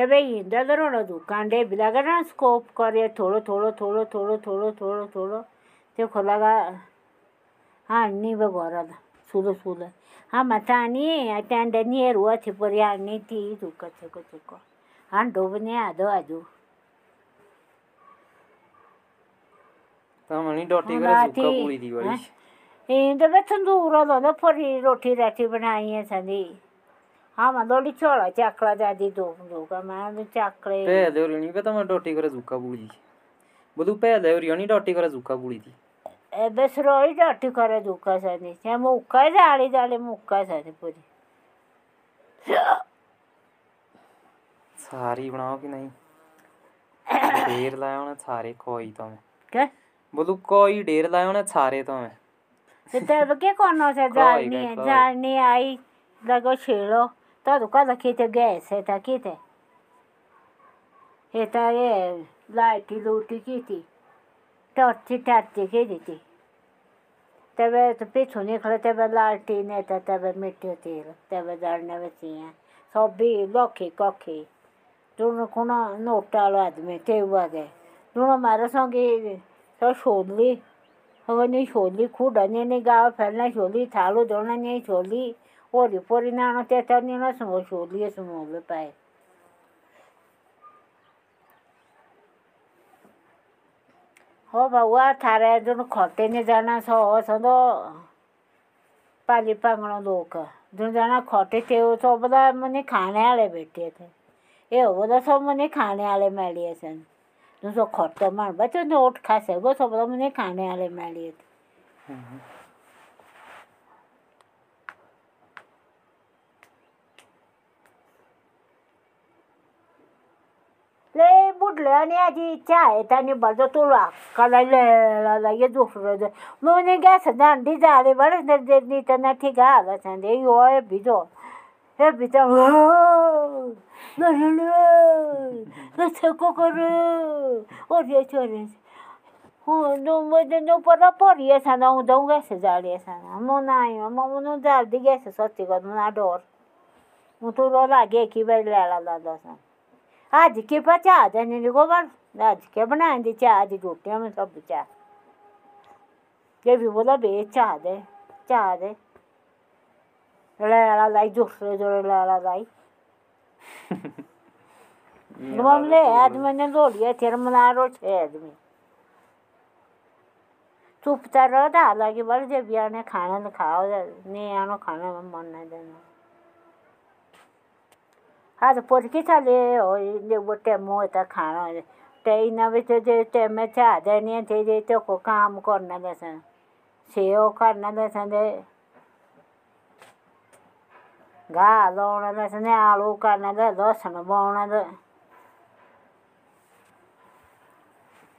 કે ભાઈ ઈંડા દરોડો દુકાન ડે બિલાગરના સ્કોપ કરે થોડો થોડો થોડો થોડો થોડો થોડો થોડೋ તે ખોલાಗ ಹಾಂ ಅಣ್ಣಿವ ಬರೋದ ಸುಲು ಸುಲು ಹಾಂ ಮತ್ತು ಅಣ್ಣಿ ಅಟ್ಯಾಂಡ ನೀರು ಚಿಪ್ಪರಿ ಅಣ್ಣಿ ತೀ ತುಕ್ಕ ಚಿಕ್ಕ ಚಿಕ್ಕ ಹಾಂ ಡೊಬ್ಬನೇ ಅದು ಅದು रोटी राटी बनाई है सदी हांव लोली चोळाची आंकळा दादी धोका मागीर चांकळे પહે દેવરી ની તમારે ડોટી કરે ઝુકા બુળી દી બધું પહે દેવરી ની ડોટી કરે ઝુકા બુળી દી એ બસ રોઈ ડોટી કરે ધોકા સાથે ત્યાં મુકાય જાળી જાળી મુકાય સાથે પૂરી સારી બનાવો કે નહીં ઢેર લાયો ને સારે ખોઈ તમે કે બધું કોઈ ઢેર લાયો ને સારે તમે તે કે કોનો છે કોઈ જાળની નહીં. જાળની આવી લગો છેડો Todo, cosa que te gets, eta kite. Eta e, laiti luti kiti. Torti tarti kiti. तब तो पीछू निकले तब लालटीन है तब मिट्टी तेल तब दड़ने बची हैं सब भी लौखी कौखी दोनों को ना नोट वालो आदमी तेवा दे दोनों मारे संगे तो छोली हवा नहीं छोली खूडा नहीं गाँव फैलना छोली थालो दोनों नहीं छोली पोरी पोरी नाणं त्याच्यानी ना समोर शोधली समोरलं पाय हो भाऊआ थारा जण खोटेने जाणा सो, सदो पाली पांगणो लोक। जण जाणा खोटे तेव सो बदा मने खाणे आले भेटे थे। ए हो बदा सो मने खाणे आले मेळी असन। तुझो खोटो माणबाचो नोट खासे गो सो बदा मने खाणे आले मेळी उठलं आणि आधी चायत आणि बरं तो लाकाला लळला लागे झोपलं जाय म्हणे ठीक आला सांगे यो भिजो हे भिजा सको करू ओरे चोरे नो कर डोर आडोर म्हणून तूं लागीं एकी बेड लायला लागलो सांग आज के पचा देने गोबर आज के बना दीचे आज रोटियाँ में सब चाह ये भी बोला बे चाह दे चाह दे। लड़ा लाई दूसरे जोड़े लड़ा लाई। तुम ले तो आदमी ने दो लिया तेरे मना रो छे आदमी। चुपता रहो तो हालाँकि बड़े जब यार ने खाना खाओ नहीं आनो खाना मन नहीं देना। आज पोरकी जाली हय लेगो टेमो वयता खाण ते इना भितर टेमे च्या आदानी ते तेको काम करना दस से करना दस ते घाल लोवणालें आसा ते आळू काडनालें लसण भोंवणालें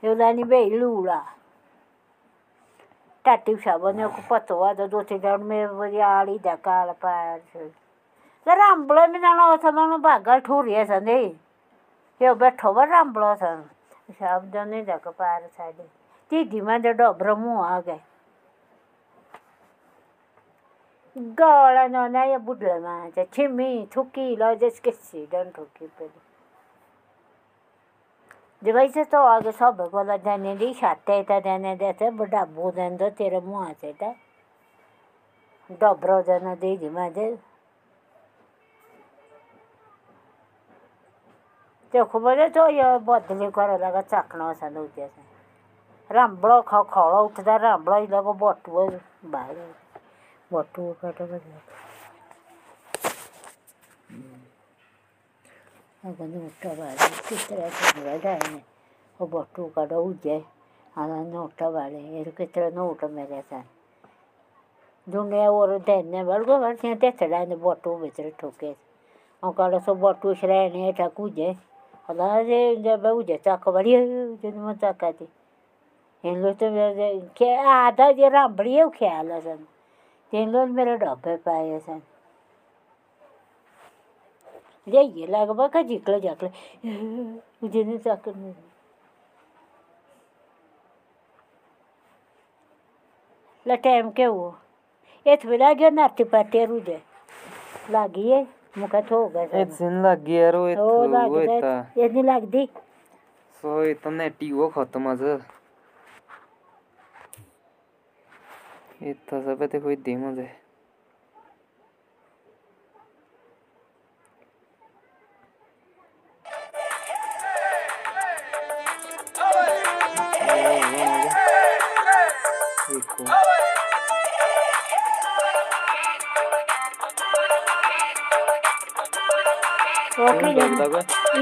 येवला आनी बेगीन उवला टाटी शाबन पतवाद दोती जाण मे बरी आळी धाकाळ पाड તે રામબળો મેં જાણો તમે ભાગા ઠુરીએ છે ને એવો બેઠો બા રામબળો છે શબ્દો નહીં જાકો પાર સાડી તીઢીમાં જે ડોબરો મું આગે ગળાનો ના એ બુડલામાં છે છીમી થૂકી લો જઈશ કે સીડન થૂકી પેલી दिवाईचं तो आग सौभाग्याला धान्य दे शात्या येतात धान्य द्यायचं डाबू धंदो तेरा मुहाचं येतात डोबरो जण दे माझे ते खबर तो ये बदली करे लगा चाकणा सा नव्हते रांबळो खा खळो उठता रांबळो इलागो बटू भायर बटू काटा अगोंद मोठा भाडे कितऱ्या सगळ्या जायने उजे आसा दुंड्या वर देने बळगो बळ थिंगा तेचडायने बटू भितर ठोके। हांव काडो सो बटू श्रेणी Ram bari o ke ala san. En lo mere do pe pa ya san. Le ye la ga ba ka ji kla ja kla. U de ne ta ka ne. La tem ke wo. Et vela ge na ti pa te ru de.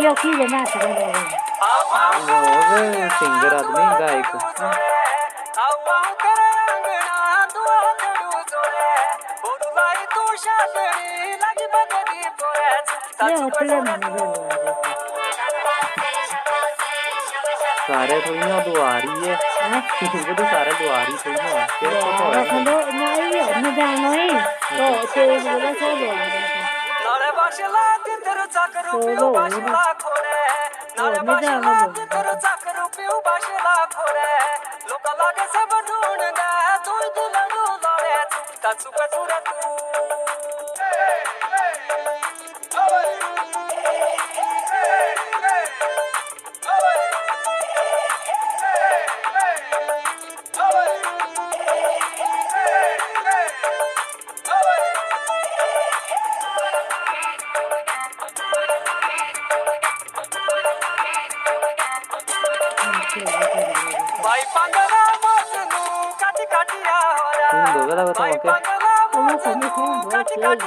ये की है। ना सब वो singer आदमी गायक सारे थोड़ी ना दुआरी है। हाँ? हाँ। वो तो सारे दुआरी थोड़ी ना क्या पता है हाँ। तो तो ना जानो ही तो तेरे बोला सब भाषेला तितर चाकर पिऊ भाषेला खोरे. नाळ्या भाषेला तितर चाकर पिऊ भाषेला खोरे. लोक लागे से बनून गा तू दिला नो लाळे चुकता चुका चुरा तू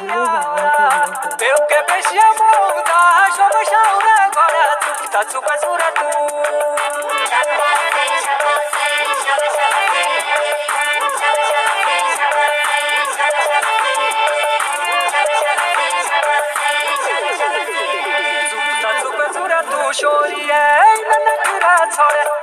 Eu que peixe amor, da racha baixaura agora, tu tá tu faz buraco. Chori, ei, na na cura,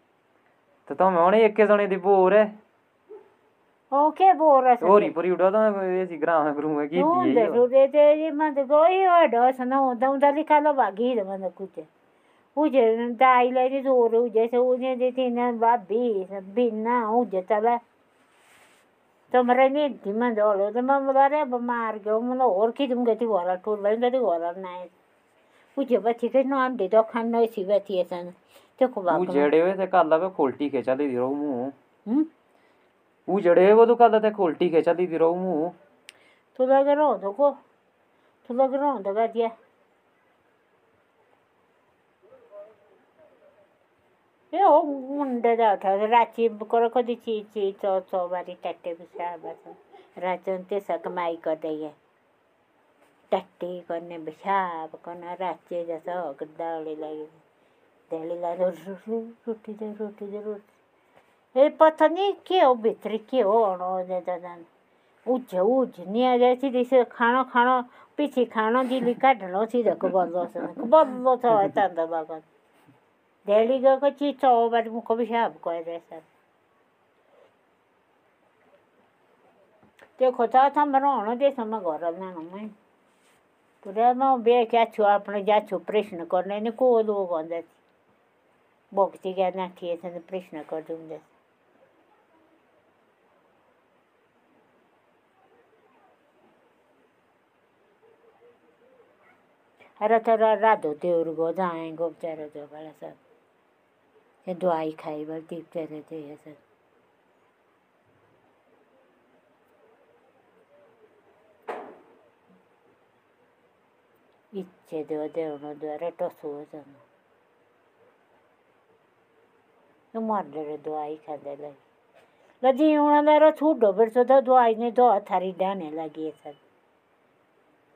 ਤੇ ਤਾਂ ਮੈਂ ਉਹਨੇ ਇੱਕੇ ਜਣੇ ਦੀ ਬੋਰ ਹੈ ओके बोरा से ਹੋਰੀ ਪੁਰੀ ਉਡਾ ਤਾਂ ਇਹ ਸੀ gram groom Ki Donde the su de de de man de goi o do sa no da un dali kala bagi de man de kute uje dai le di duro uje se uje de tina ba bi binna uje tala to mare ni di man do lo de man ba re ba mar ge mo lo or उजेबाथी के नाम दे दो खान नय सिबाथी ऐसा देखो बाप उजेड़े हुए ते काला पे खोलटी के चली दी मु हम उजेड़े हुए तो काला ते खोलटी के चली दी मु हम्म? तो लग रहो देखो तो लग रहो दगा दिया ए ओ मुंडे जावता रातची कर कधी ची ची चो चो बारी टाटे बिसा रातन ते सक कर दे टट्टी करने, बिछाब करना राचे जैसा गद्दाली लगी। दली ला रोटी दे रोटी दे रोटी। ए, पता नहीं क्यों भीतर क्यों होना दे दन उज उज नहीं जैसी जैसे खाना खाना, पीछे खाना दिली काटनो सी देखो बल्लो से बल्लो तो है। तंदा लगन दली का को चीज़ तो बार मुको बिछाब कर दे सर देखो ता था मरोण दे, समय घर ना अपने जा प्रश्न करने ने को लोग आंदे भक्ति क्या ना किए थे प्रश्न कर दूँगे अरे राधो देवर गो जाए गो बेचारा जो बड़ा सब ये दवाई खाई टसो जाना तो ઈચ્છે તેઓ દેવનો દ્વારા ટસવો જનો ಮಾಡ್ದರೆ ದ್ವಾಯಿ ಕದಲ ಲಜಿ ಇವಣದಾರ ಚೂಡೋ ಬಿಡ್ಸೋದ ದ್ವಾಯಿನೆ ದೋ ಥರಿ ಡಾನೆ ಲಗಿ ಸದ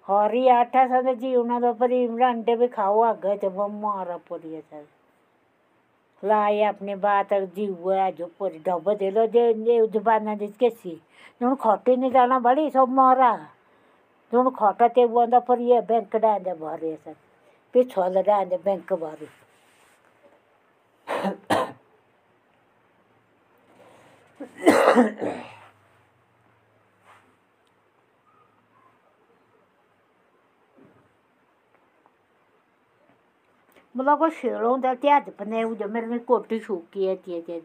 ಹೊರಿ ಆಟ ಸದ ಜೀವನದ ಪರಿ ಇಮ್ರ ಅಂಡೆ ಬಿ ಖಾವು ಅಗ್ಗ ಜಬ ಮಾರ ಪರಿ ಸದ ಲಾಯ ਆਪਣੇ ਬਾਤ ਜੀਵ ਜੋ ਪਰੀ ਡੱਬ ਦੇ ਲੋ ਜੇ ਜੇ ਉਦਬਾਨਾ ਦੇ ਕੇਸੀ ਨੂੰ ਖੋਟੇ ਨੇ ਜਾਣਾ ਬੜੀ ਸੋ ਮਾਰਾ ಸುಮ್ಮ ಖೋಟ ತೆಗ್ಬಂದ ಪರಿ ಬ್ಯಾಂಕ್ ಕಡೆ ಅಂದೆ ಬಾರಿ ಸರ್ ಪಿಚ್ ಹೋದಡೆ ಅಂದೆ ಬ್ಯಾಂಕ್ ಬಾರಿ मतलब कोई छेड़ो होंदा ते हत्थ बनाई उड़ो मेरे कोटी छूकी है ते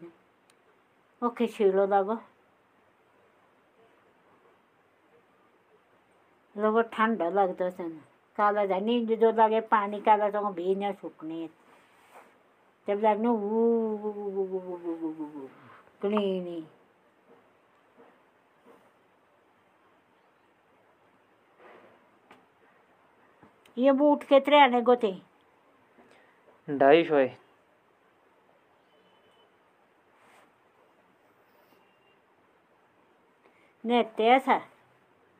ओके छेड़ो दा लोग ठंड लगता सन काला जाए नींद जो लगे पानी काला तो भी न सूखने जब लगने कलीनी ये बूट कितने आने को थे ढाई सौ नेते सर